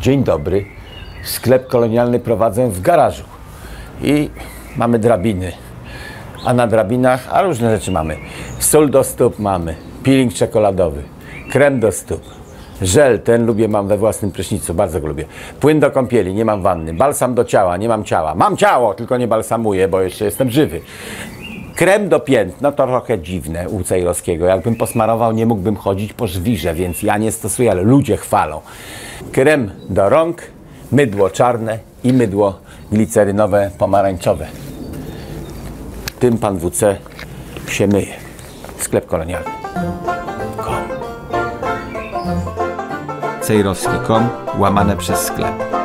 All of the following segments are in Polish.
Dzień dobry. Sklep kolonialny prowadzę w garażu. I mamy drabiny. A na drabinach, a różne rzeczy mamy. Sól do stóp mamy, peeling czekoladowy, krem do stóp, żel, ten lubię, mam we własnym prysznicu, bardzo go lubię. Płyn do kąpieli, nie mam wanny. Balsam do ciała, nie mam ciała. Mam ciało, tylko nie balsamuję, bo jeszcze jestem żywy. Krem do pięt, no to trochę dziwne u Cejrowskiego. Jakbym posmarował, nie mógłbym chodzić po żwirze, więc ja nie stosuję, ale ludzie chwalą. Krem do rąk, mydło czarne i mydło glicerynowe pomarańczowe. Tym pan WC się myje. Sklep kolonialny. Kom. Cejrowski.com łamane przez sklep.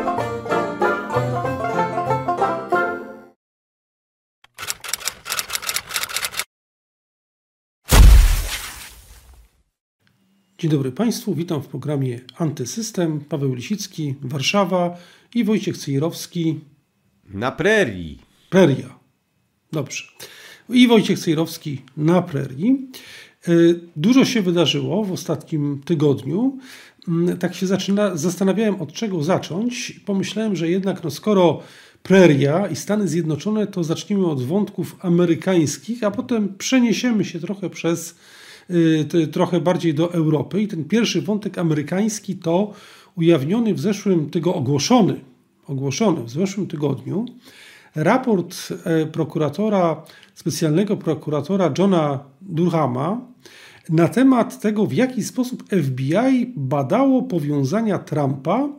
Dzień dobry Państwu, witam w programie Antysystem. Paweł Lisicki, Warszawa i Wojciech Cejrowski, Na prerii. Preria. Dobrze. I Wojciech Cejrowski na Prerii. Y, Dużo się wydarzyło w ostatnim tygodniu. Mm, Tak się zaczyna, zastanawiałem od czego zacząć. Pomyślałem, że jednak no skoro Preria i Stany Zjednoczone, to zacznijmy od wątków amerykańskich, a potem przeniesiemy się trochę przez trochę bardziej do Europy. I ten pierwszy wątek amerykański to ujawniony w zeszłym tygodniu, ogłoszony, ogłoszony w zeszłym tygodniu raport e, prokuratora, specjalnego prokuratora Johna Durhama na temat tego, w jaki sposób FBI badało powiązania Trumpa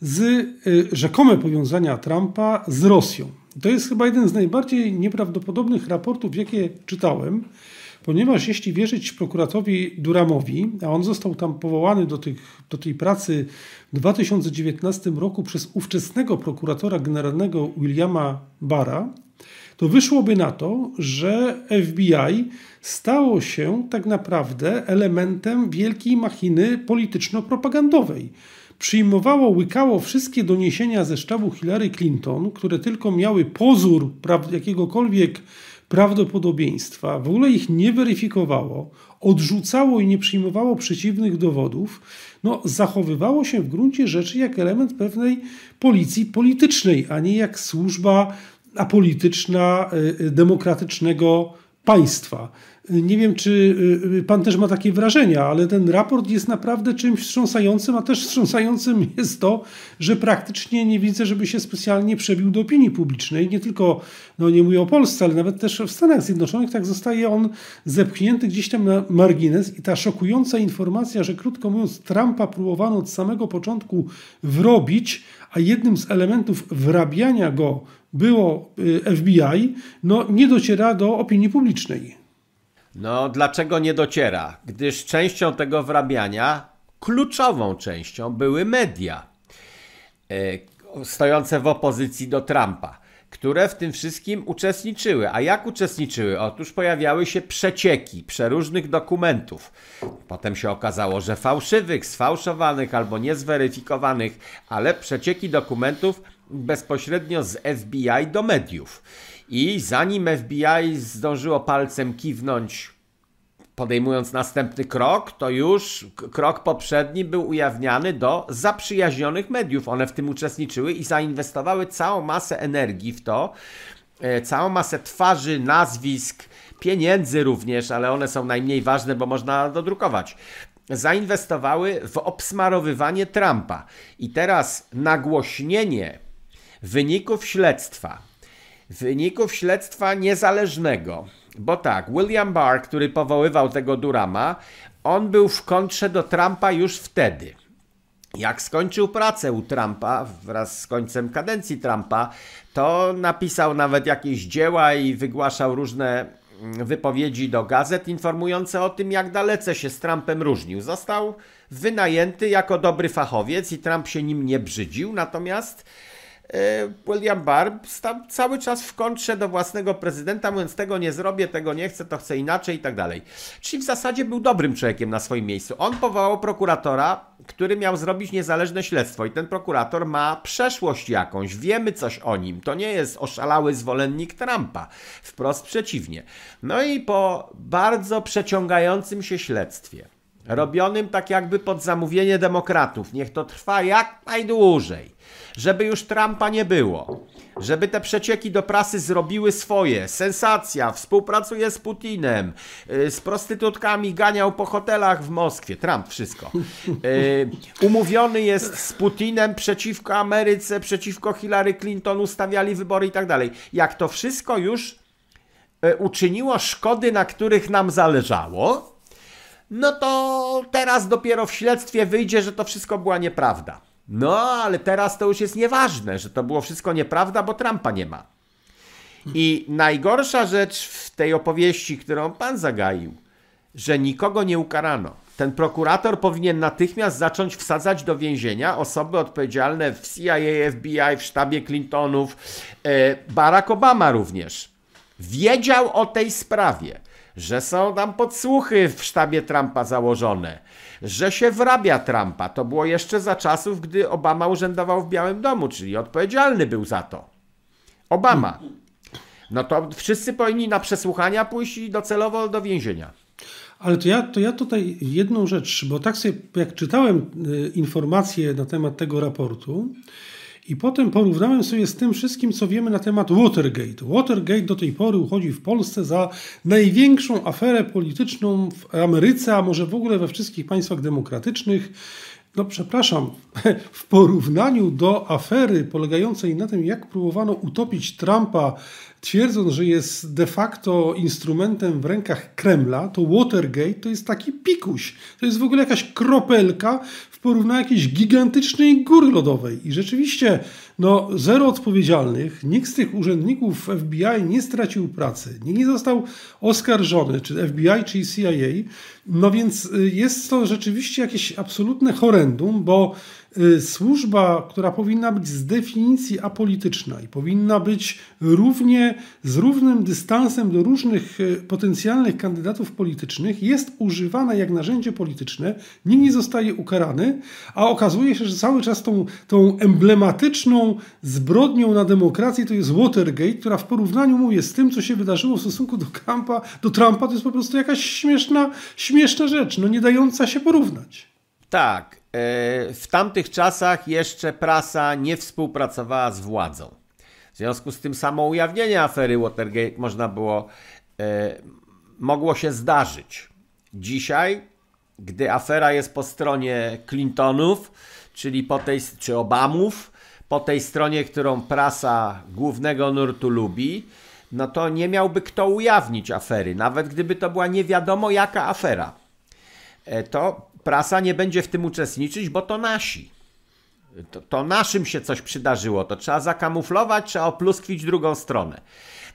z, e, rzekome powiązania Trumpa z Rosją. To jest chyba jeden z najbardziej nieprawdopodobnych raportów, jakie czytałem, ponieważ jeśli wierzyć prokuratorowi Duramowi, a on został tam powołany do, tych, do tej pracy w 2019 roku przez ówczesnego prokuratora generalnego Williama Barra, to wyszłoby na to, że FBI stało się tak naprawdę elementem wielkiej machiny polityczno-propagandowej. Przyjmowało, łykało wszystkie doniesienia ze sztabu Hillary Clinton, które tylko miały pozór jakiegokolwiek prawdopodobieństwa, w ogóle ich nie weryfikowało, odrzucało i nie przyjmowało przeciwnych dowodów, no, zachowywało się w gruncie rzeczy jak element pewnej policji politycznej, a nie jak służba apolityczna y, y, demokratycznego państwa. Nie wiem, czy y, y, pan też ma takie wrażenia, ale ten raport jest naprawdę czymś wstrząsającym, a też wstrząsającym jest to, że praktycznie nie widzę, żeby się specjalnie przebił do opinii publicznej. Nie tylko, no nie mówię o Polsce, ale nawet też w Stanach Zjednoczonych, tak zostaje on zepchnięty gdzieś tam na margines i ta szokująca informacja, że krótko mówiąc Trumpa próbowano od samego początku wrobić, a jednym z elementów wrabiania go było y, FBI, no nie dociera do opinii publicznej. No, dlaczego nie dociera? Gdyż częścią tego wrabiania, kluczową częścią, były media e, stojące w opozycji do Trumpa, które w tym wszystkim uczestniczyły. A jak uczestniczyły? Otóż pojawiały się przecieki przeróżnych dokumentów. Potem się okazało, że fałszywych, sfałszowanych albo niezweryfikowanych, ale przecieki dokumentów bezpośrednio z FBI do mediów. I zanim FBI zdążyło palcem kiwnąć podejmując następny krok, to już krok poprzedni był ujawniany do zaprzyjaźnionych mediów. One w tym uczestniczyły i zainwestowały całą masę energii w to, e, całą masę twarzy, nazwisk, pieniędzy również, ale one są najmniej ważne, bo można dodrukować. Zainwestowały w obsmarowywanie Trumpa. I teraz nagłośnienie wyników śledztwa wyników śledztwa niezależnego. Bo tak, William Barr, który powoływał tego Durama, on był w kontrze do Trumpa już wtedy. Jak skończył pracę u Trumpa wraz z końcem kadencji Trumpa, to napisał nawet jakieś dzieła i wygłaszał różne mm, wypowiedzi do gazet informujące o tym, jak dalece się z Trumpem różnił. Został wynajęty jako dobry fachowiec i Trump się nim nie brzydził, natomiast William Barr stał cały czas w kontrze do własnego prezydenta, mówiąc tego nie zrobię, tego nie chcę, to chcę inaczej i tak dalej. Czyli w zasadzie był dobrym człowiekiem na swoim miejscu. On powołał prokuratora, który miał zrobić niezależne śledztwo i ten prokurator ma przeszłość jakąś, wiemy coś o nim. To nie jest oszalały zwolennik Trumpa, wprost przeciwnie. No i po bardzo przeciągającym się śledztwie, robionym tak jakby pod zamówienie demokratów. Niech to trwa jak najdłużej, żeby już Trumpa nie było, żeby te przecieki do prasy zrobiły swoje. Sensacja, współpracuje z Putinem, y, z prostytutkami ganiał po hotelach w Moskwie. Trump, wszystko. Y, umówiony jest z Putinem przeciwko Ameryce, przeciwko Hillary Clinton, ustawiali wybory i tak dalej. Jak to wszystko już y, uczyniło szkody, na których nam zależało, no to teraz dopiero w śledztwie wyjdzie, że to wszystko była nieprawda. No, ale teraz to już jest nieważne, że to było wszystko nieprawda, bo Trumpa nie ma. I najgorsza rzecz w tej opowieści, którą pan zagaił, że nikogo nie ukarano. Ten prokurator powinien natychmiast zacząć wsadzać do więzienia osoby odpowiedzialne w CIA, FBI, w sztabie Clintonów, e, Barack Obama również. Wiedział o tej sprawie że są tam podsłuchy w sztabie Trumpa założone, że się wrabia Trumpa. To było jeszcze za czasów, gdy Obama urzędował w Białym Domu, czyli odpowiedzialny był za to. Obama. No to wszyscy powinni na przesłuchania pójść i docelowo do więzienia. Ale to ja, to ja tutaj jedną rzecz, bo tak sobie jak czytałem y, informacje na temat tego raportu, i potem porównałem sobie z tym wszystkim, co wiemy na temat Watergate. Watergate do tej pory uchodzi w Polsce za największą aferę polityczną w Ameryce, a może w ogóle we wszystkich państwach demokratycznych. No, przepraszam, w porównaniu do afery polegającej na tym, jak próbowano utopić Trumpa twierdząc, że jest de facto instrumentem w rękach Kremla, to Watergate to jest taki pikuś. To jest w ogóle jakaś kropelka w porównaniu jakiejś gigantycznej góry lodowej. I rzeczywiście, no, zero odpowiedzialnych, nikt z tych urzędników FBI nie stracił pracy, nikt nie został oskarżony, czy FBI, czy CIA. No więc y, jest to rzeczywiście jakieś absolutne horrendum, bo służba, która powinna być z definicji apolityczna i powinna być równie z równym dystansem do różnych y, potencjalnych kandydatów politycznych, jest używana jak narzędzie polityczne, nikt nie zostaje ukarany, a okazuje się, że cały czas tą, tą emblematyczną zbrodnią na demokrację to jest Watergate, która w porównaniu, mówię, z tym, co się wydarzyło w stosunku do Trumpa, do Trumpa to jest po prostu jakaś śmieszna, śmieszna rzecz, no nie dająca się porównać. Tak, w tamtych czasach jeszcze prasa nie współpracowała z władzą. W związku z tym samo ujawnienie afery Watergate można było, e, mogło się zdarzyć. Dzisiaj, gdy afera jest po stronie Clintonów, czyli po tej, czy Obamów, po tej stronie, którą prasa głównego nurtu lubi, no to nie miałby kto ujawnić afery, nawet gdyby to była nie wiadomo jaka afera. E, to prasa nie będzie w tym uczestniczyć, bo to nasi. To, to, naszym się coś przydarzyło, to trzeba zakamuflować, trzeba opluskwić drugą stronę.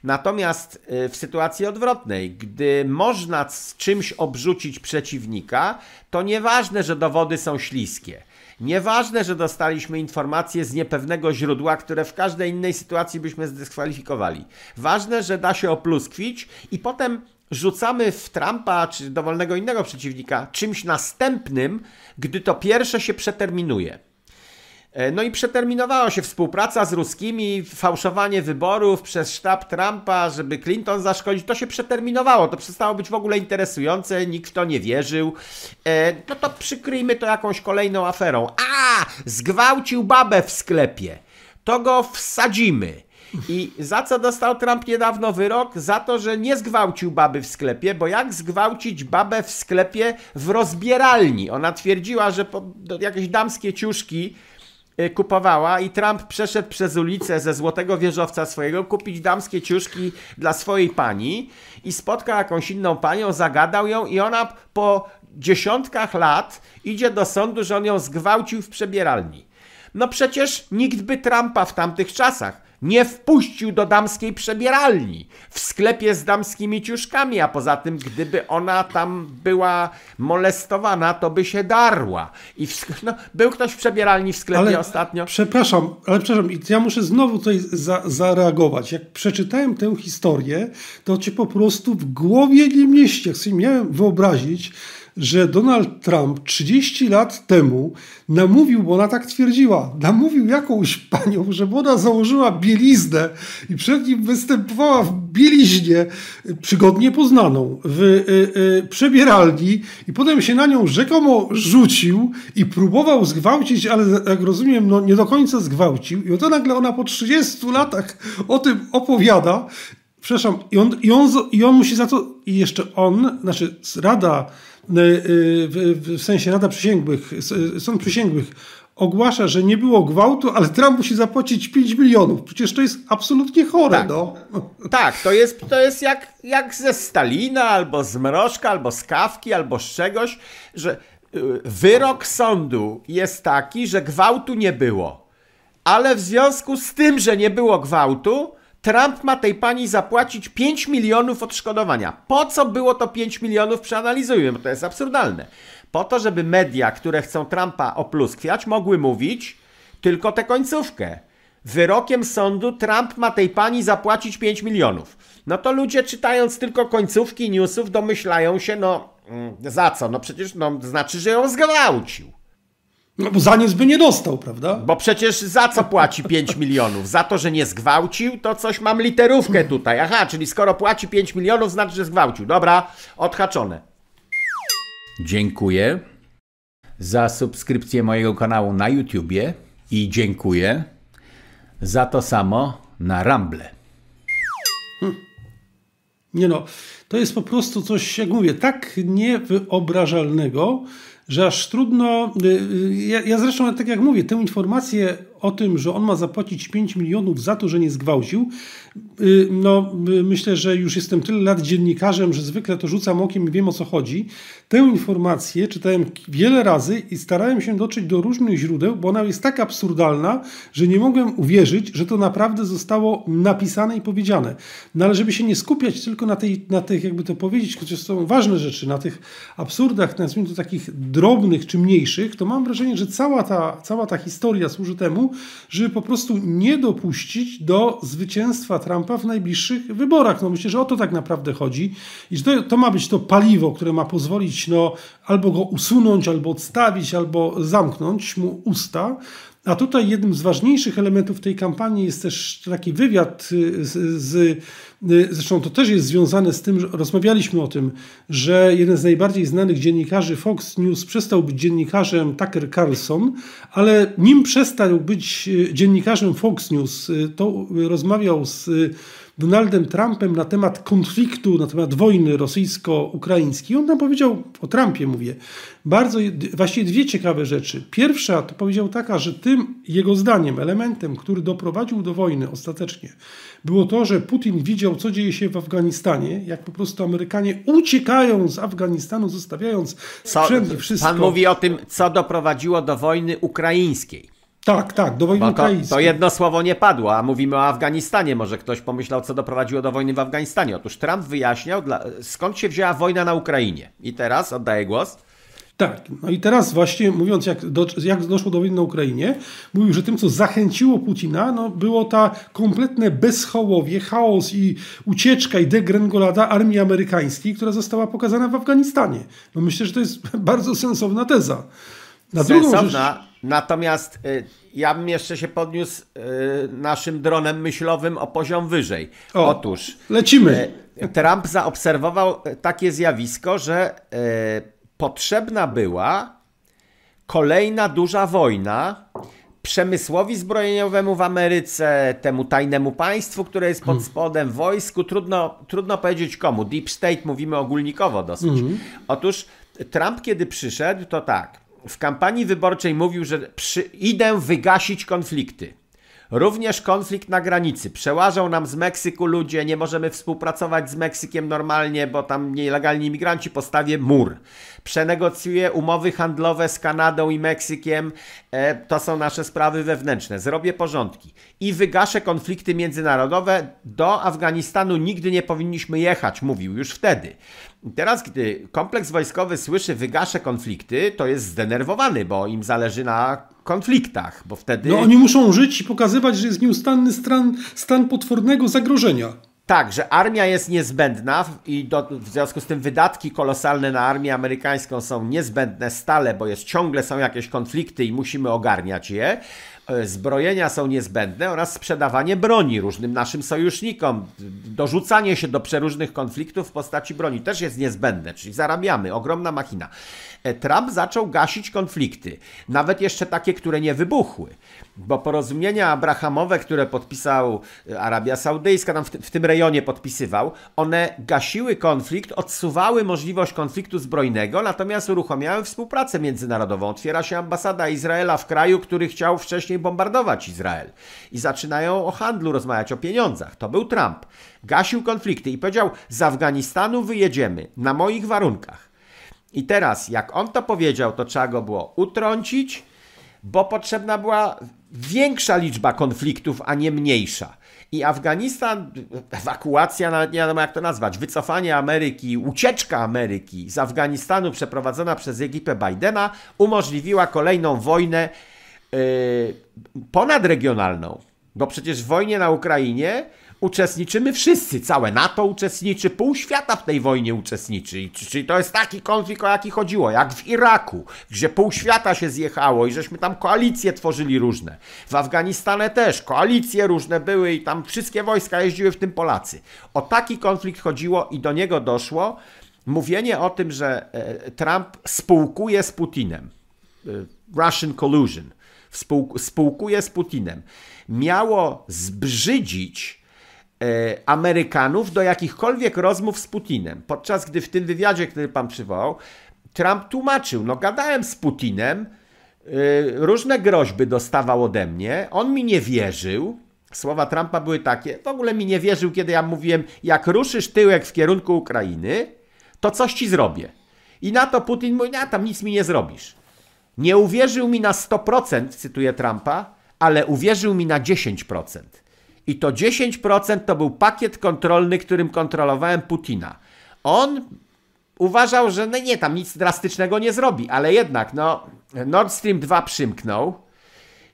Natomiast y, w sytuacji odwrotnej, gdy można z czymś obrzucić przeciwnika, to nieważne, że dowody są śliskie. Nieważne, że dostaliśmy informacje z niepewnego źródła, które w każdej innej sytuacji byśmy zdyskwalifikowali. Ważne, że da się opluskwić i potem rzucamy w Trumpa czy dowolnego innego przeciwnika czymś następnym, gdy to pierwsze się przeterminuje. E, no i przeterminowała się współpraca z ruskimi, fałszowanie wyborów przez sztab Trumpa, żeby Clinton zaszkodzić. To się przeterminowało, to przestało być w ogóle interesujące, nikt w to nie wierzył. E, no to przykryjmy to jakąś kolejną aferą. A, zgwałcił babę w sklepie. To go wsadzimy. I za co dostał Trump niedawno wyrok? Za to, że nie zgwałcił baby w sklepie, bo jak zgwałcić babę w sklepie w rozbieralni? Ona twierdziła, że jakieś damskie ciuszki y, kupowała i Trump przeszedł przez ulicę ze złotego wieżowca swojego kupić damskie ciuszki dla swojej pani i spotkał jakąś inną panią, zagadał ją i ona po dziesiątkach lat idzie do sądu, że on ją zgwałcił w przebieralni. No przecież nikt by Trumpa w tamtych czasach nie wpuścił do damskiej przebieralni w sklepie z damskimi ciuszkami, a poza tym, gdyby ona tam była molestowana, to by się darła. I w, no, był ktoś w przebieralni w sklepie ale, ostatnio. Przepraszam, ale przepraszam, ja muszę znowu tutaj za, zareagować. Jak przeczytałem tę historię, to cię po prostu w głowie nie mieści. Jak sobie miałem wyobrazić, że Donald Trump 30 lat temu namówił, bo ona tak twierdziła, namówił jakąś panią, żeby ona założyła bieliznę i przed nim występowała w bieliźnie przygodnie poznaną w y, y, przebieralni i potem się na nią rzekomo rzucił i próbował zgwałcić, ale jak rozumiem, no nie do końca zgwałcił. I oto nagle ona po 30 latach o tym opowiada Przepraszam, i on, i, on, i on musi za to, i jeszcze on, znaczy Rada, y, w, w sensie Rada Przysięgłych, Sąd Przysięgłych ogłasza, że nie było gwałtu, ale Trump musi zapłacić 5 milionów. Przecież to jest absolutnie chore. Tak, no. tak to jest, to jest jak, jak ze Stalina, albo z Mrożka, albo z Kawki, albo z czegoś, że y, wyrok sądu jest taki, że gwałtu nie było. Ale w związku z tym, że nie było gwałtu, Trump ma tej pani zapłacić 5 milionów odszkodowania. Po co było to 5 milionów? Przeanalizujmy, bo to jest absurdalne. Po to, żeby media, które chcą Trumpa opluskwiać, mogły mówić tylko tę końcówkę. Wyrokiem sądu Trump ma tej pani zapłacić 5 milionów. No to ludzie czytając tylko końcówki newsów domyślają się, no mm, za co? No przecież no, znaczy, że ją zgwałcił. No bo za nic by nie dostał, prawda? Bo przecież za co płaci 5 milionów? Za to, że nie zgwałcił, to coś mam literówkę tutaj. Aha, czyli skoro płaci 5 milionów, znaczy, że zgwałcił. Dobra, odhaczone. Dziękuję za subskrypcję mojego kanału na YouTubie i dziękuję za to samo na Rumble. Nie no, to jest po prostu coś, jak mówię, tak niewyobrażalnego, że aż trudno. Y, y, ja, ja zresztą, tak jak mówię, tę informację o tym, że on ma zapłacić 5 milionów za to, że nie zgwałcił, y, no myślę, że już jestem tyle lat dziennikarzem, że zwykle to rzucam okiem i wiem o co chodzi. Tę informację czytałem wiele razy i starałem się dotrzeć do różnych źródeł, bo ona jest tak absurdalna, że nie mogłem uwierzyć, że to naprawdę zostało napisane i powiedziane. No ale żeby się nie skupiać tylko na, tej, na tych, jakby to powiedzieć, chociaż są ważne rzeczy, na tych absurdach, nazwijmy to takich drobnych czy mniejszych, to mam wrażenie, że cała ta, cała ta historia służy temu, żeby po prostu nie dopuścić do zwycięstwa Trumpa w najbliższych wyborach. No myślę, że o to tak naprawdę chodzi i że to, to ma być to paliwo, które ma pozwolić no, albo go usunąć, albo odstawić, albo zamknąć mu usta. A tutaj jednym z ważniejszych elementów tej kampanii jest też taki wywiad y, z, z y, zresztą to też jest związane z tym, że rozmawialiśmy o tym, że jeden z najbardziej znanych dziennikarzy Fox News przestał być dziennikarzem Tucker Carlson, ale nim przestał być y, dziennikarzem Fox News, to rozmawiał z Donaldem Trumpem na temat konfliktu, na temat wojny rosyjsko-ukraińskiej. On tam powiedział, o Trumpie mówię, bardzo, właściwie dwie ciekawe rzeczy. Pierwsza to powiedział taka, że tym jego zdaniem elementem, który doprowadził do wojny ostatecznie, było to, że Putin widział, co dzieje się w Afganistanie, jak po prostu Amerykanie uciekają z Afganistanu, zostawiając sprzęt i wszystko. Pan mówi o tym, co doprowadziło do wojny ukraińskiej. Tak, tak, do wojny to, to jedno słowo nie padło, a mówimy o Afganistanie. Może ktoś pomyślał, co doprowadziło do wojny w Afganistanie. Otóż Trump wyjaśniał, dla, skąd się wzięła wojna na Ukrainie. I teraz oddaję głos. Tak, no i teraz właśnie mówiąc, jak, do, jak doszło do wojny na Ukrainie, mówił, że tym, co zachęciło Putina, no, było ta kompletne bezchołowie, chaos i ucieczka i degrengolada armii amerykańskiej, która została pokazana w Afganistanie. No myślę, że to jest bardzo sensowna teza. Na Sensowna, rzecz... natomiast y, ja bym jeszcze się podniósł y, naszym dronem myślowym o poziom wyżej. O, Otóż lecimy. Y, Trump zaobserwował takie zjawisko, że potrzebna była kolejna duża wojna przemysłowi zbrojeniowemu w Ameryce, temu tajnemu państwu, które jest pod hmm. spodem, wojsku, trudno, trudno powiedzieć komu. Deep State mówimy ogólnikowo dosyć. Mm. Otóż Trump, kiedy przyszedł, to tak w kampanii wyborczej mówił, że przy, idę wygasić konflikty. Również konflikt na granicy. Przełażą nam z Meksyku ludzie, nie możemy współpracować z Meksykiem normalnie, bo tam nielegalni imigranci postawię mur. Przenegocjuję umowy handlowe z Kanadą i Meksykiem. E, to są nasze sprawy wewnętrzne. Zrobię porządki. I wygaszę konflikty międzynarodowe. Do Afganistanu nigdy nie powinniśmy jechać, mówił już wtedy. Teraz, gdy kompleks wojskowy słyszy wygaszę konflikty, to jest zdenerwowany, bo im zależy na konfliktach, bo wtedy... No oni muszą żyć i pokazywać, że jest nieustanny stan, stan potwornego zagrożenia. Tak, że armia jest niezbędna i do, w związku z tym wydatki kolosalne na armię amerykańską są niezbędne stale, bo jest ciągle są jakieś konflikty i musimy ogarniać je. e, zbrojenia są niezbędne oraz sprzedawanie broni różnym naszym sojusznikom. Dorzucanie się do przeróżnych konfliktów w postaci broni też jest niezbędne, czyli zarabiamy, ogromna machina. E, Trump zaczął gasić konflikty, nawet jeszcze takie, które nie wybuchły, bo porozumienia abrahamowe, które podpisał e, Arabia Saudyjska, tam w, w tym rejonie podpisywał, one gasiły konflikt, odsuwały możliwość konfliktu zbrojnego, natomiast uruchamiały współpracę międzynarodową. Otwiera się ambasada Izraela w kraju, który chciał wcześniej bombardować Izrael. I zaczynają o handlu rozmawiać, o pieniądzach. To był Trump. Gasił konflikty i powiedział: Z Afganistanu wyjedziemy na moich warunkach. I teraz, jak on to powiedział, to trzeba go było utrącić, bo potrzebna była większa liczba konfliktów, a nie mniejsza. I Afganistan, ewakuacja, nawet nie wiadomo jak to nazwać, wycofanie Ameryki, ucieczka Ameryki z Afganistanu przeprowadzona przez ekipę Bidena umożliwiła kolejną wojnę yy, ponadregionalną. Bo przecież w wojnie na Ukrainie uczestniczymy wszyscy, całe NATO uczestniczy, pół świata w tej wojnie uczestniczy. Czyli to jest taki konflikt, o jaki chodziło, jak w Iraku, gdzie pół świata się zjechało i żeśmy tam koalicje tworzyli różne. W Afganistanie też koalicje różne były i tam wszystkie wojska jeździły, w tym Polacy. O taki konflikt chodziło i do niego doszło mówienie o tym, że e, Trump spółkuje z Putinem. E, Russian collusion. Spółkuje z Putinem. Miało zbrzydzić Amerykanów do jakichkolwiek rozmów z Putinem. Podczas gdy w tym wywiadzie, który pan przywołał, Trump tłumaczył, no gadałem z Putinem, e, różne groźby dostawał ode mnie, on mi nie wierzył, Słowa Trumpa były takie, w ogóle mi nie wierzył, kiedy ja mówiłem, jak ruszysz tyłek w kierunku Ukrainy, to coś ci zrobię. I na to Putin mówi, a tam nic mi nie zrobisz. Nie uwierzył mi na 100%, cytuję Trumpa, ale uwierzył mi na 10% i to 10% to był pakiet kontrolny, którym kontrolowałem Putina. On uważał, że no nie, tam nic drastycznego nie zrobi, ale jednak no, Nord Stream 2 przymknął,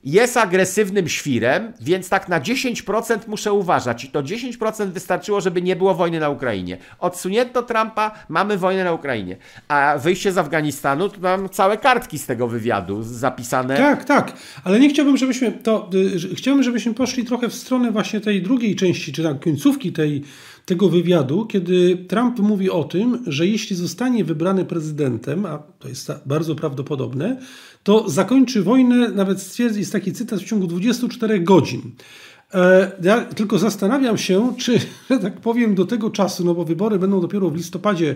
jest agresywnym świrem, więc tak na 10% muszę uważać. I to 10% wystarczyło, żeby nie było wojny na Ukrainie. Odsunięto Trumpa, mamy wojnę na Ukrainie. A wyjście z Afganistanu, to mam całe kartki z tego wywiadu zapisane. Tak, tak. Ale nie chciałbym, żebyśmy to. Y, chciałbym, żebyśmy poszli trochę w stronę właśnie tej drugiej części, czy tak końcówki tej, tego wywiadu, kiedy Trump mówi o tym, że jeśli zostanie wybrany prezydentem, a to jest bardzo prawdopodobne, to zakończy wojnę, nawet stwierdzi, jest taki cytat, w ciągu 24 godzin. E, ja tylko zastanawiam się, czy, że tak powiem, do tego czasu, no bo wybory będą dopiero w listopadzie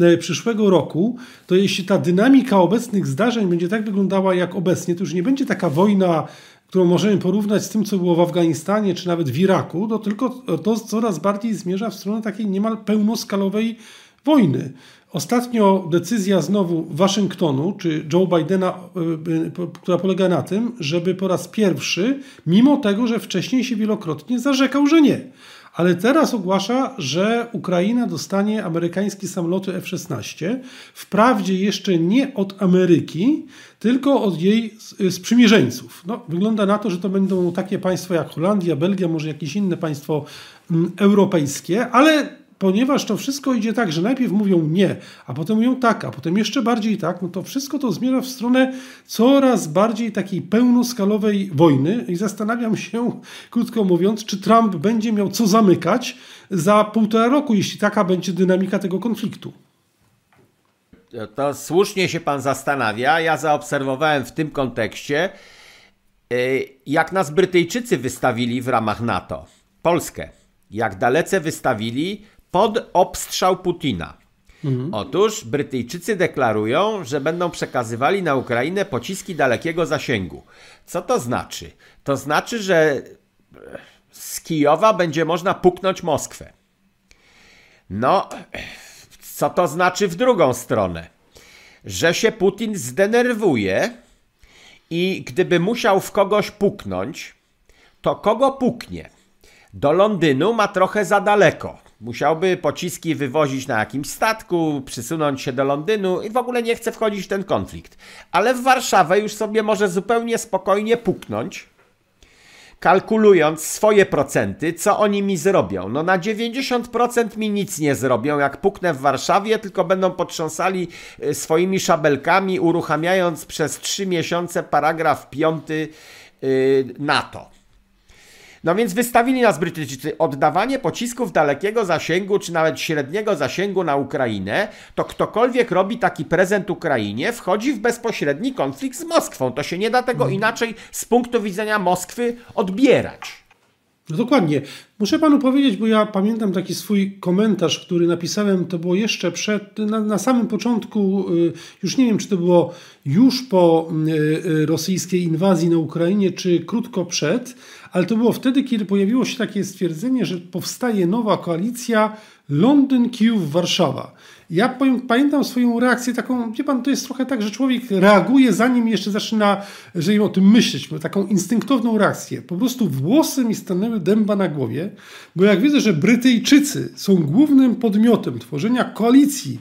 e, przyszłego roku, to jeśli ta dynamika obecnych zdarzeń będzie tak wyglądała jak obecnie, to już nie będzie taka wojna, którą możemy porównać z tym, co było w Afganistanie czy nawet w Iraku, to tylko to coraz bardziej zmierza w stronę takiej niemal pełnoskalowej wojny. Ostatnio decyzja znowu Waszyngtonu, czy Joe Bidena, e, e, która polega na tym, żeby po raz pierwszy, mimo tego, że wcześniej się wielokrotnie zarzekał, że nie, ale teraz ogłasza, że Ukraina dostanie amerykańskie samoloty F-16. Wprawdzie jeszcze nie od Ameryki, tylko od jej sprzymierzeńców. No, wygląda na to, że to będą takie państwa jak Holandia, Belgia, może jakieś inne państwo mm, europejskie, ale ponieważ to wszystko idzie tak, że najpierw mówią nie, a potem mówią tak, a potem jeszcze bardziej tak, no to wszystko to zmierza w stronę coraz bardziej takiej pełnoskalowej wojny i zastanawiam się, krótko mówiąc, czy Trump będzie miał co zamykać za półtora roku, jeśli taka będzie dynamika tego konfliktu. To słusznie się pan zastanawia. Ja zaobserwowałem w tym kontekście, y, jak nas Brytyjczycy wystawili w ramach NATO. Polskę. Jak dalece wystawili pod obstrzał Putina. Mhm. Otóż Brytyjczycy deklarują, że będą przekazywali na Ukrainę pociski dalekiego zasięgu. Co to znaczy? To znaczy, że z Kijowa będzie można puknąć Moskwę. No, co to znaczy w drugą stronę? Że się Putin zdenerwuje i gdyby musiał w kogoś puknąć, to kogo puknie? Do Londynu ma trochę za daleko. Musiałby pociski wywozić na jakimś statku, przysunąć się do Londynu i w ogóle nie chce wchodzić w ten konflikt. Ale w Warszawę już sobie może zupełnie spokojnie puknąć, kalkulując swoje procenty, co oni mi zrobią. No na 90% mi nic nie zrobią, jak puknę w Warszawie, tylko będą potrząsali y, swoimi szabelkami, uruchamiając przez 3 miesiące paragraf 5 y, NATO. No więc wystawili nas Brytyjczycy oddawanie pocisków dalekiego zasięgu, czy nawet średniego zasięgu na Ukrainę, to ktokolwiek robi taki prezent Ukrainie, wchodzi w bezpośredni konflikt z Moskwą. To się nie da tego inaczej z punktu widzenia Moskwy odbierać. No dokładnie. Muszę panu powiedzieć, bo ja pamiętam taki swój komentarz, który napisałem, to było jeszcze przed, na, na samym początku, y, już nie wiem, czy to było już po y, y, rosyjskiej inwazji na Ukrainie, czy krótko przed, ale to było wtedy, kiedy pojawiło się takie stwierdzenie, że powstaje nowa koalicja Londyn, Kijów, Warszawa. Ja pamiętam swoją reakcję taką, wie pan, to jest trochę tak, że człowiek reaguje zanim jeszcze zaczyna, że o tym myśleć, taką instynktowną reakcję. Po prostu włosy mi stanęły dęba na głowie, bo jak widzę, że Brytyjczycy są głównym podmiotem tworzenia koalicji,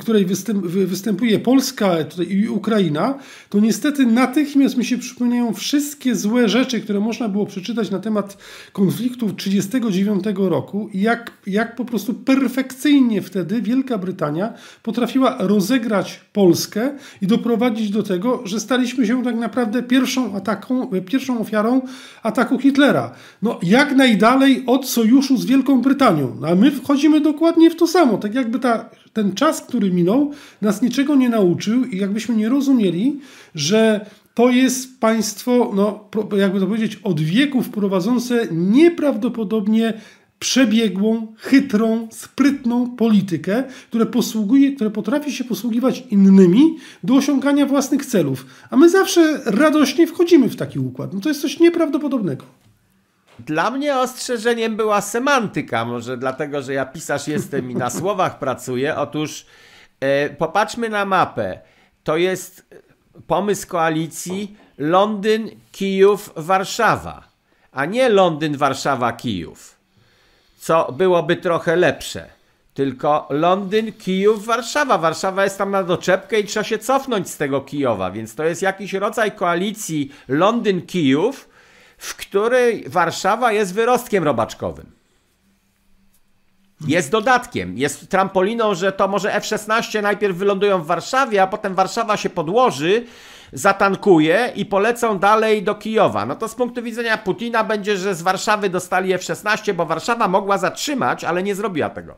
której występ, występuje Polska i Ukraina, to niestety natychmiast mi się przypomniają wszystkie złe rzeczy, które można było przeczytać na temat konfliktu 1939 roku i jak, jak po prostu perfekcyjnie wtedy Wielka Brytania potrafiła rozegrać Polskę i doprowadzić do tego, że staliśmy się tak naprawdę pierwszą, ataką, pierwszą ofiarą ataku Hitlera. No, jak najdalej od sojuszu z Wielką Brytanią. No, a my wchodzimy dokładnie w to samo. Tak jakby ta, ten czas, który minął, nas niczego nie nauczył i jakbyśmy nie rozumieli, że to jest państwo, no, jakby to powiedzieć, od wieków prowadzące nieprawdopodobnie przebiegłą, chytrą, sprytną politykę, które, posługuje, które potrafi się posługiwać innymi do osiągania własnych celów. A my zawsze radośnie wchodzimy w taki układ. No to jest coś nieprawdopodobnego. Dla mnie ostrzeżeniem była semantyka, może dlatego, że ja pisarz jestem i na słowach pracuję. Otóż e, popatrzmy na mapę. To jest pomysł koalicji Londyn, Kijów, Warszawa, a nie Londyn, Warszawa, Kijów co byłoby trochę lepsze. Tylko Londyn, Kijów, Warszawa. Warszawa jest tam na doczepkę i trzeba się cofnąć z tego Kijowa, więc to jest jakiś rodzaj koalicji Londyn-Kijów, w której Warszawa jest wyrostkiem robaczkowym. Jest dodatkiem, jest trampoliną, że to może F-16 najpierw wylądują w Warszawie, a potem Warszawa się podłoży zatankuje i polecą dalej do Kijowa. No to z punktu widzenia Putina będzie, że z Warszawy dostali F-16, bo Warszawa mogła zatrzymać, ale nie zrobiła tego.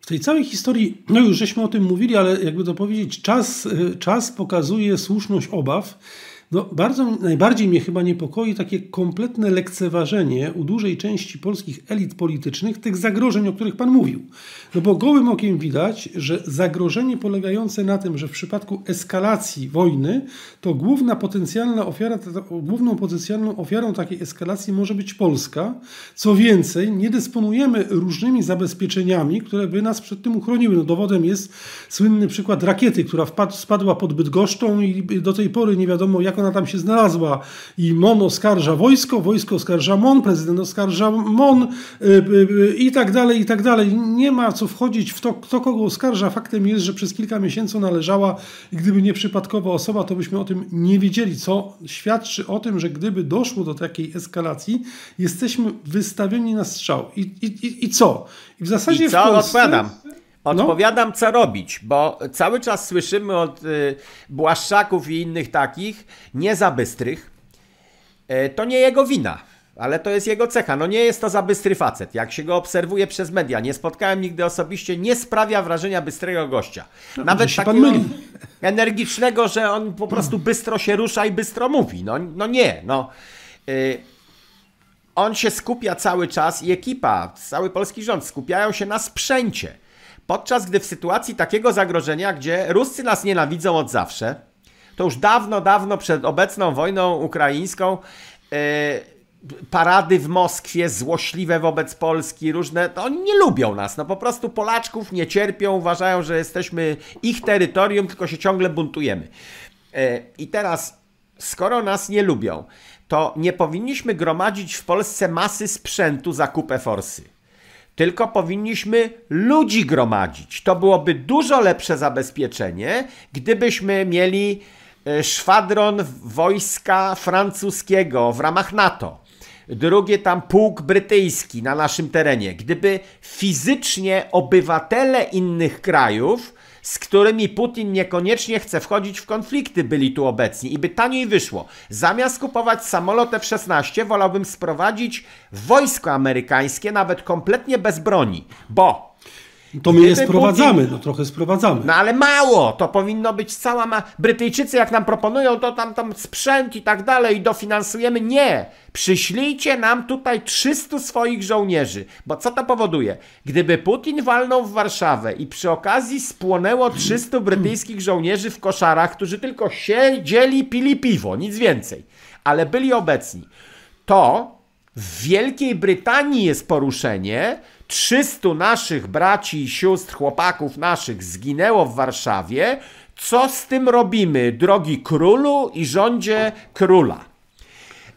W tej całej historii, no już żeśmy o tym mówili, ale jakby to powiedzieć, czas, y, czas pokazuje słuszność obaw. No, bardzo, najbardziej mnie chyba niepokoi takie kompletne lekceważenie u dużej części polskich elit politycznych tych zagrożeń, o których Pan mówił. No bo gołym okiem widać, że zagrożenie polegające na tym, że w przypadku eskalacji wojny, to główna potencjalna ofiara, główną potencjalną ofiarą takiej eskalacji może być Polska. Co więcej, nie dysponujemy różnymi zabezpieczeniami, które by nas przed tym uchroniły. No dowodem jest słynny przykład rakiety, która spadła pod Bydgoszczą i do tej pory nie wiadomo, jak ona tam się znalazła. I MON oskarża wojsko, wojsko oskarża MON, prezydent oskarża MON y, y, y, i tak dalej, i tak dalej. Nie ma co wchodzić w to, kto kogo oskarża. Faktem jest, że przez kilka miesięcy należała i gdyby nie przypadkowa osoba, to byśmy o tym nie wiedzieli, co świadczy o tym, że gdyby doszło do takiej eskalacji, jesteśmy wystawieni na strzał. I, i, i co? I w zasadzie I co? w Polsce... Odpowiadam. Odpowiadam, no. co robić, bo cały czas słyszymy od y, Błaszczaków i innych takich, nie za bystrych, y, to nie jego wina. Ale to jest jego cecha. No nie jest to za bystry facet. Jak się go obserwuje przez media, nie spotkałem nigdy osobiście, nie sprawia wrażenia bystrego gościa. No, Nawet takiego energicznego, że on po prostu bystro się rusza i bystro mówi. No, no nie, no. Yy, on się skupia cały czas i ekipa, cały polski rząd skupiają się na sprzęcie. Podczas gdy w sytuacji takiego zagrożenia, gdzie Ruscy nas nienawidzą od zawsze, to już dawno, dawno przed obecną wojną ukraińską, yy, parady w Moskwie złośliwe wobec Polski, różne, to oni nie lubią nas, no po prostu Polaczków nie cierpią, uważają, że jesteśmy ich terytorium, tylko się ciągle buntujemy. E, I teraz, skoro nas nie lubią, to nie powinniśmy gromadzić w Polsce masy sprzętu za kupę forsy. Tylko powinniśmy ludzi gromadzić. To byłoby dużo lepsze zabezpieczenie, gdybyśmy mieli e, szwadron wojska francuskiego w ramach NATO. Drugie tam pułk brytyjski na naszym terenie. Gdyby fizycznie obywatele innych krajów z którymi Putin niekoniecznie chce wchodzić w konflikty, byli tu obecni i by taniej wyszło. Zamiast kupować samolot F-16, wolałbym sprowadzić wojsko amerykańskie, nawet kompletnie bez broni, bo to my je sprowadzamy, Putin... no trochę sprowadzamy. No ale mało, to powinno być cała ma... Brytyjczycy jak nam proponują, to tam, tam sprzęt i tak dalej i dofinansujemy. Nie, przyślijcie nam tutaj 300 swoich żołnierzy, bo co to powoduje? Gdyby Putin walnął w Warszawę i przy okazji spłonęło 300 brytyjskich żołnierzy w koszarach, którzy tylko siedzieli, pili piwo, nic więcej, ale byli obecni, to w Wielkiej Brytanii jest poruszenie, 300 naszych braci i sióstr, chłopaków naszych zginęło w Warszawie. Co z tym robimy, drogi królu i rządzie króla?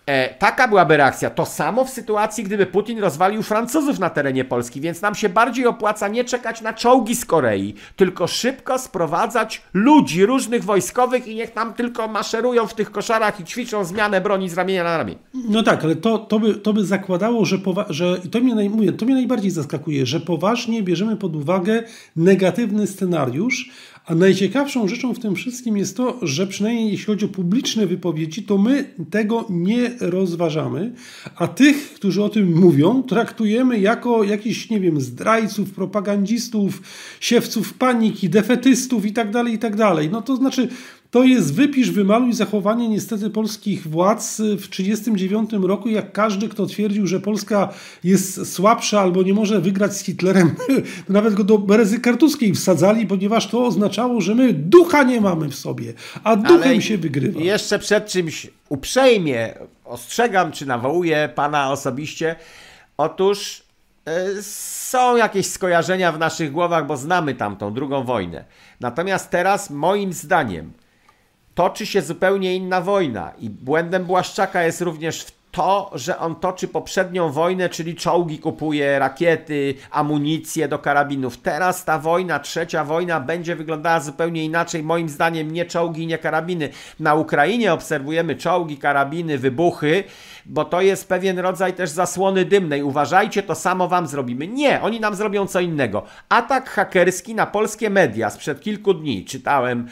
E, taka byłaby reakcja. To samo w sytuacji, gdyby Putin rozwalił Francuzów na terenie Polski, więc nam się bardziej opłaca nie czekać na czołgi z Korei, tylko szybko sprowadzać ludzi różnych wojskowych i niech tam tylko maszerują w tych koszarach i ćwiczą zmianę broni z ramienia na ramię. No tak, ale to, to, by, to by zakładało, że, powa- że i to mnie, naj- mówię, to mnie najbardziej zaskakuje, że poważnie bierzemy pod uwagę negatywny scenariusz, a najciekawszą rzeczą w tym wszystkim jest to, że przynajmniej jeśli chodzi o publiczne wypowiedzi, to my tego nie rozważamy, a tych, którzy o tym mówią, traktujemy jako jakichś, nie wiem, zdrajców, propagandzistów, siewców paniki, defetystów itd., tak itd. Tak no to znaczy, to jest wypisz, wymaluj zachowanie niestety polskich władz w 1939 roku, jak każdy, kto twierdził, że Polska jest słabsza albo nie może wygrać z Hitlerem, nawet go do berezy kartuskiej wsadzali, ponieważ to oznaczało, że my ducha nie mamy w sobie, a duchem Ale się wygrywa. Jeszcze przed czymś uprzejmie ostrzegam, czy nawołuję pana osobiście. Otóż y, są jakieś skojarzenia w naszych głowach, bo znamy tamtą drugą wojnę. Natomiast teraz, moim zdaniem, toczy się zupełnie inna wojna i błędem Błaszczaka jest również to, że on toczy poprzednią wojnę, czyli czołgi kupuje, rakiety, amunicję do karabinów. Teraz ta wojna, trzecia wojna będzie wyglądała zupełnie inaczej. Moim zdaniem nie czołgi, nie karabiny. Na Ukrainie obserwujemy czołgi, karabiny, wybuchy, bo to jest pewien rodzaj też zasłony dymnej. Uważajcie, to samo wam zrobimy. Nie, oni nam zrobią co innego. Atak hakerski na polskie media sprzed kilku dni. Czytałem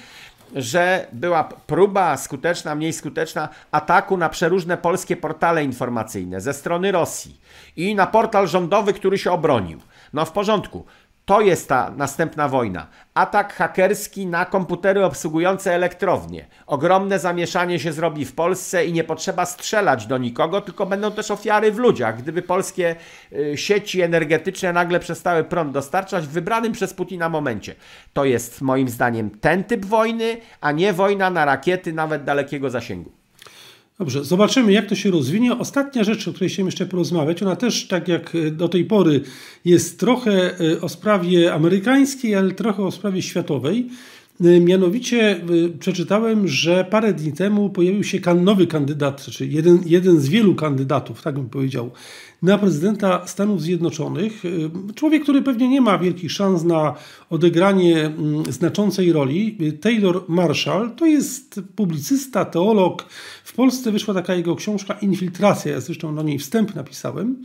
że była próba skuteczna, mniej skuteczna ataku na przeróżne polskie portale informacyjne ze strony Rosji i na portal rządowy, który się obronił. No w porządku. To jest ta następna wojna. Atak hakerski na komputery obsługujące elektrownie. Ogromne zamieszanie się zrobi w Polsce i nie potrzeba strzelać do nikogo, tylko będą też ofiary w ludziach. Gdyby polskie y, sieci energetyczne nagle przestały prąd dostarczać w wybranym przez Putina momencie. To jest moim zdaniem ten typ wojny, a nie wojna na rakiety nawet dalekiego zasięgu. Dobrze, zobaczymy jak to się rozwinie. Ostatnia rzecz, o której chciałem jeszcze porozmawiać, ona też tak jak e, do tej pory jest trochę e, o sprawie amerykańskiej, ale trochę o sprawie światowej. E, mianowicie przeczytałem, że parę dni temu pojawił się nowy kandydat, czy jeden, jeden z wielu kandydatów, tak bym powiedział, na prezydenta Stanów Zjednoczonych. Y, człowiek, który pewnie nie ma wielkich szans na odegranie mm, znaczącej roli, y, Taylor Marshall, to jest publicysta, teolog. W Polsce wyszła taka jego książka Infiltracja, ja zresztą do niej wstęp napisałem.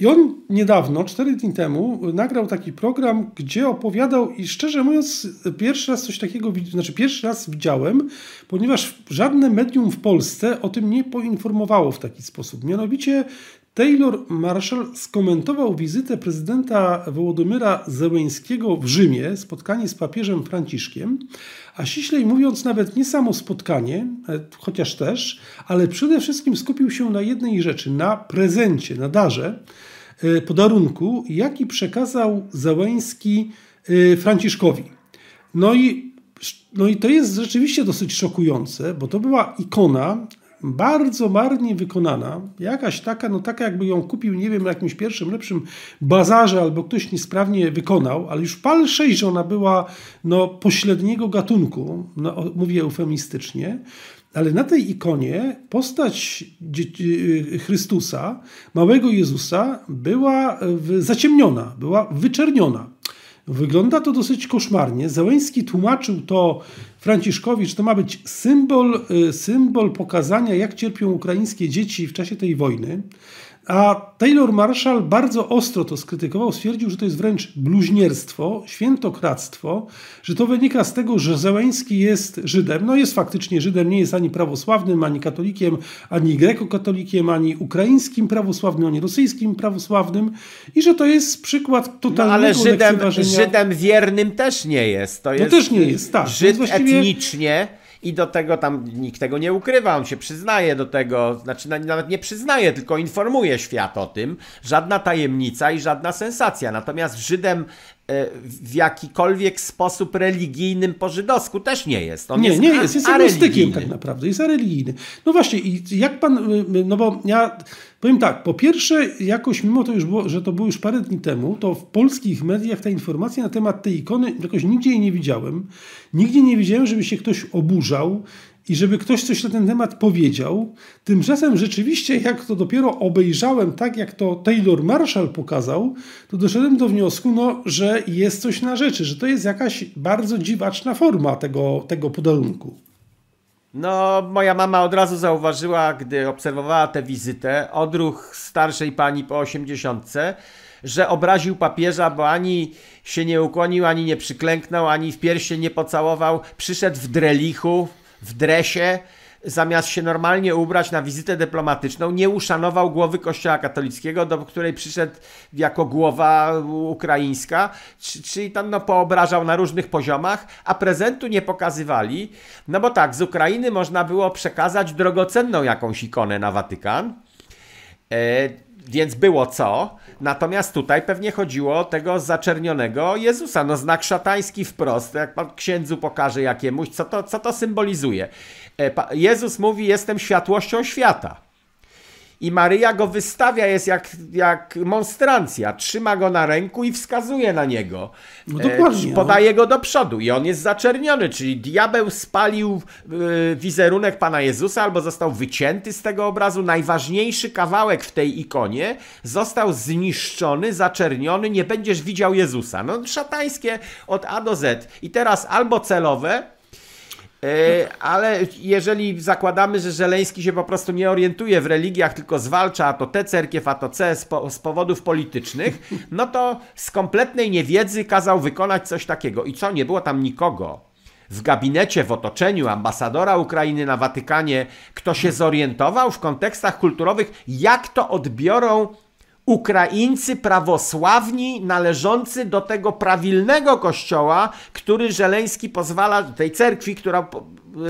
I on niedawno, cztery dni temu, nagrał taki program, gdzie opowiadał i szczerze mówiąc, pierwszy raz coś takiego, znaczy pierwszy raz widziałem, ponieważ żadne medium w Polsce o tym nie poinformowało w taki sposób. Mianowicie Taylor Marshall skomentował wizytę prezydenta Wołodymyra Zełeńskiego w Rzymie, spotkanie z papieżem Franciszkiem, a ściślej mówiąc nawet nie samo spotkanie, e, chociaż też, ale przede wszystkim skupił się na jednej rzeczy, na prezencie, na darze, e, podarunku, jaki przekazał Zełeński e, Franciszkowi. No i, no i to jest rzeczywiście dosyć szokujące, bo to była ikona bardzo marnie wykonana, jakaś taka, no taka jakby ją kupił, nie wiem, na jakimś pierwszym, lepszym bazarze, albo ktoś niesprawnie wykonał, ale już pal 6 ona była no, pośredniego gatunku, no, mówię eufemistycznie, ale na tej ikonie postać Chrystusa, małego Jezusa, była zaciemniona, była wyczerniona. Wygląda to dosyć koszmarnie. Załęski tłumaczył to Franciszkowi, że to ma być symbol, y, symbol pokazania, jak cierpią ukraińskie dzieci w czasie tej wojny. A Taylor Marshall bardzo ostro to skrytykował, stwierdził, że to jest wręcz bluźnierstwo, świętokradztwo, że to wynika z tego, że Zełęński jest Żydem. No jest faktycznie Żydem, nie jest ani prawosławnym, ani katolikiem, ani grekokatolikiem, ani ukraińskim prawosławnym, ani rosyjskim prawosławnym i że to jest przykład totalnego no, ale Żydem. Żydem wiernym też nie jest. To jest też nie jest, tak. Żyd etnicznie i do tego tam nikt tego nie ukrywa, on się przyznaje do tego, znaczy na- nawet nie przyznaje, tylko informuje świat o tym. Żadna tajemnica i żadna sensacja. Natomiast Żydem w jakikolwiek sposób religijnym po żydowsku też nie jest. On Nie, jest nie jest, jest areligijny. agnostykiem tak naprawdę, jest religijny. No właśnie, i jak pan, y, y, no bo ja powiem tak, po pierwsze, jakoś mimo to już było, że to było już parę dni temu, to w polskich mediach ta informacja na temat tej ikony jakoś nigdzie jej nie widziałem. Nigdzie nie widziałem, żeby się ktoś oburzał i żeby ktoś coś na ten temat powiedział. Tymczasem rzeczywiście, jak to dopiero obejrzałem, tak jak to Taylor Marshall pokazał, to doszedłem do wniosku, no, że jest coś na rzeczy, że to jest jakaś bardzo dziwaczna forma tego, tego podarunku. No, moja mama od razu zauważyła, gdy obserwowała tę wizytę, odruch starszej pani po osiemdziesiątce, że obraził papieża, bo ani się nie ukłonił, ani nie przyklęknął, ani w pierście nie pocałował. Przyszedł w drelichu, w dresie, zamiast się normalnie ubrać na wizytę dyplomatyczną, nie uszanował głowy Kościoła katolickiego, do której przyszedł jako głowa ukraińska, czy- czyli tam no, poobrażał na różnych poziomach, a prezentu nie pokazywali, no bo tak, z Ukrainy można było przekazać drogocenną jakąś ikonę na Watykan, E, więc było co. Natomiast tutaj pewnie chodziło o tego zaczernionego Jezusa. No znak szatański wprost. Jak pan księdzu pokaże jakiemuś, co to, co to symbolizuje. E, Jezus mówi, jestem światłością świata. I Maryja go wystawia, jest jak, jak monstrancja. Trzyma go na ręku i wskazuje na niego. No dokładnie, E, podaje go do przodu i on jest zaczerniony, czyli diabeł spalił e, wizerunek Pana Jezusa albo został wycięty z tego obrazu. Najważniejszy kawałek w tej ikonie został zniszczony, zaczerniony, nie będziesz widział Jezusa. No szatańskie od A do Z. I teraz albo celowe, E, Ale jeżeli zakładamy, że Żeleński się po prostu nie orientuje w religiach, tylko zwalcza a to tę cerkiew, a to C z powodów politycznych, no to z kompletnej niewiedzy kazał wykonać coś takiego. I co, nie było tam nikogo w gabinecie, w otoczeniu ambasadora Ukrainy na Watykanie, kto się zorientował w kontekstach kulturowych, jak to odbiorą Ukraińcy prawosławni należący do tego prawilnego kościoła, który Żeleński pozwala, tej cerkwi, która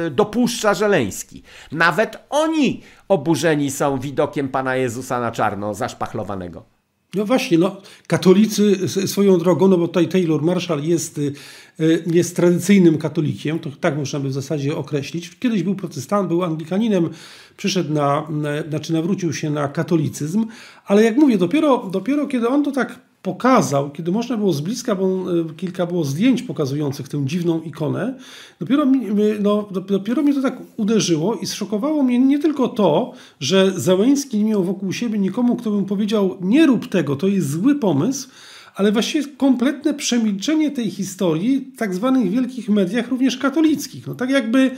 y, dopuszcza Żeleński. Nawet oni oburzeni są widokiem Pana Jezusa na czarno zaszpachlowanego. No właśnie, no, katolicy swoją drogą, no bo tutaj Taylor Marshall jest, y, y, jest tradycyjnym katolikiem, to tak można by w zasadzie określić. Kiedyś był protestant, był anglikaninem, przyszedł na, na znaczy nawrócił się na katolicyzm, ale jak mówię, dopiero, dopiero kiedy on to tak pokazał, kiedy można było z bliska, bo y, kilka było zdjęć pokazujących tę dziwną ikonę, dopiero mi, my- no, dop- dopiero mnie to tak uderzyło i zszokowało mnie nie tylko to, że Załęski nie miał wokół siebie nikomu, kto by mu powiedział nie rób tego, to jest zły pomysł, ale właściwie kompletne przemilczenie tej historii w tak zwanych wielkich mediach, również katolickich. No tak jakby,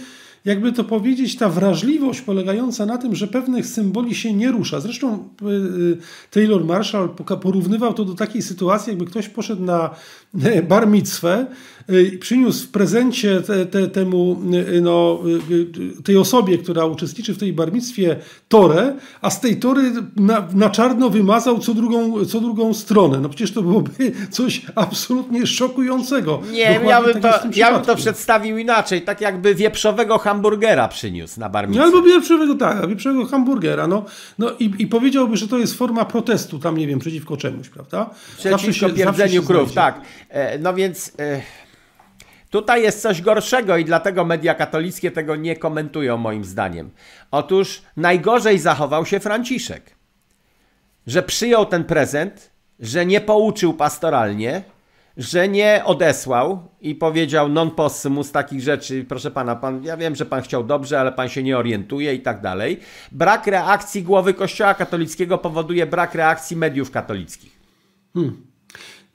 jakby to powiedzieć, ta wrażliwość polegająca na tym, że pewnych symboli się nie rusza. Zresztą y, y, Taylor Marshall porównywał to do takiej sytuacji, jakby ktoś poszedł na bar mitzwę y, i przyniósł w prezencie te, te, temu, y, no, tej osobie, która uczestniczy w tej barmictwie, torę, a z tej tory na, na czarno wymazał co drugą, co drugą stronę. No przecież to byłoby coś absolutnie szokującego. Nie, ja bym, tak to, ja bym to przedstawił inaczej, tak jakby wieprzowego hamburgera przyniósł na barmicę. No albo wieprzowego, tak, wieprzowego hamburgera. No, no i, i powiedziałby, że to jest forma protestu tam, nie wiem, przeciwko czemuś, prawda? Przeciwko pierdzeniu krów, tak. E, No więc e, tutaj jest coś gorszego i dlatego media katolickie tego nie komentują moim zdaniem. Otóż najgorzej zachował się Franciszek. Że przyjął ten prezent, że nie pouczył pastoralnie, że nie odesłał i powiedział non possumus takich rzeczy, proszę pana, pan, ja wiem, że pan chciał dobrze, ale pan się nie orientuje i tak dalej. Brak reakcji głowy Kościoła katolickiego powoduje brak reakcji mediów katolickich.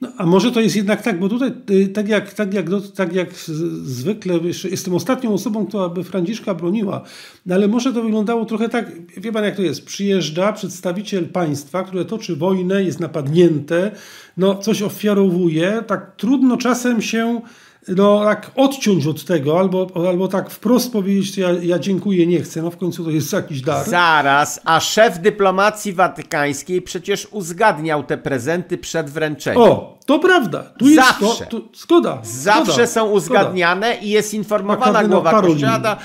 No, a może to jest jednak tak, bo tutaj y, tak jak, tak jak, tak jak zwykle, jestem ostatnią osobą, która by Franciszka broniła, no ale może to wyglądało trochę tak, wie pan jak to jest, przyjeżdża przedstawiciel państwa, które toczy wojnę, jest napadnięte, no coś ofiarowuje, tak trudno czasem się no, tak odciąć od tego, albo, albo tak wprost powiedzieć, ja, ja dziękuję, nie chcę, no w końcu to jest jakiś dar. Zaraz, a szef dyplomacji watykańskiej przecież uzgadniał te prezenty przed wręczeniem. O, to prawda. Tu jest Zawsze. To, to, zgoda. Zawsze zgoda, są uzgadniane zgoda. i jest informowana głowa kościoła.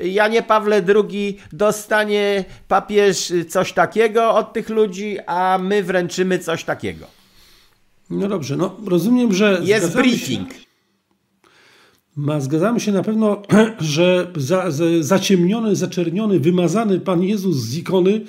Y, Janie Pawle II dostanie papież coś takiego od tych ludzi, a my wręczymy coś takiego. No dobrze, no rozumiem, że. Jest briefing. Się, ma, zgadzamy się na pewno, że za, za, zaciemniony, zaczerniony, wymazany Pan Jezus z ikony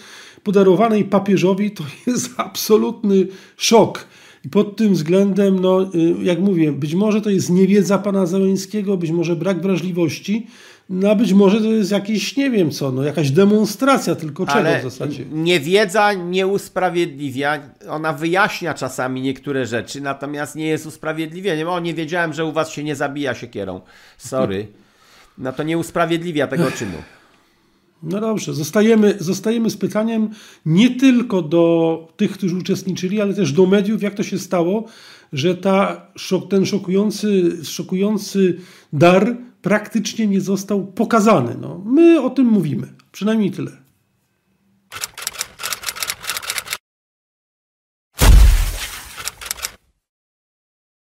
podarowanej papieżowi to jest absolutny szok. I pod tym względem, no, y, jak mówię, być może to jest niewiedza pana Zeleńskiego, być może brak wrażliwości, no być może to jest jakiś, nie wiem co, no, jakaś demonstracja tylko czego Ale w zasadzie. niewiedza nie usprawiedliwia, ona wyjaśnia czasami niektóre rzeczy, natomiast nie jest usprawiedliwieniem. O, nie wiedziałem, że u was się nie zabija siekierą. Sorry. No to nie usprawiedliwia tego czynu. No dobrze, zostajemy, zostajemy z pytaniem nie tylko do tych, którzy uczestniczyli, ale też do mediów, jak to się stało, że ta, ten szokujący, szokujący dar praktycznie nie został pokazany. No, my o tym mówimy, przynajmniej tyle.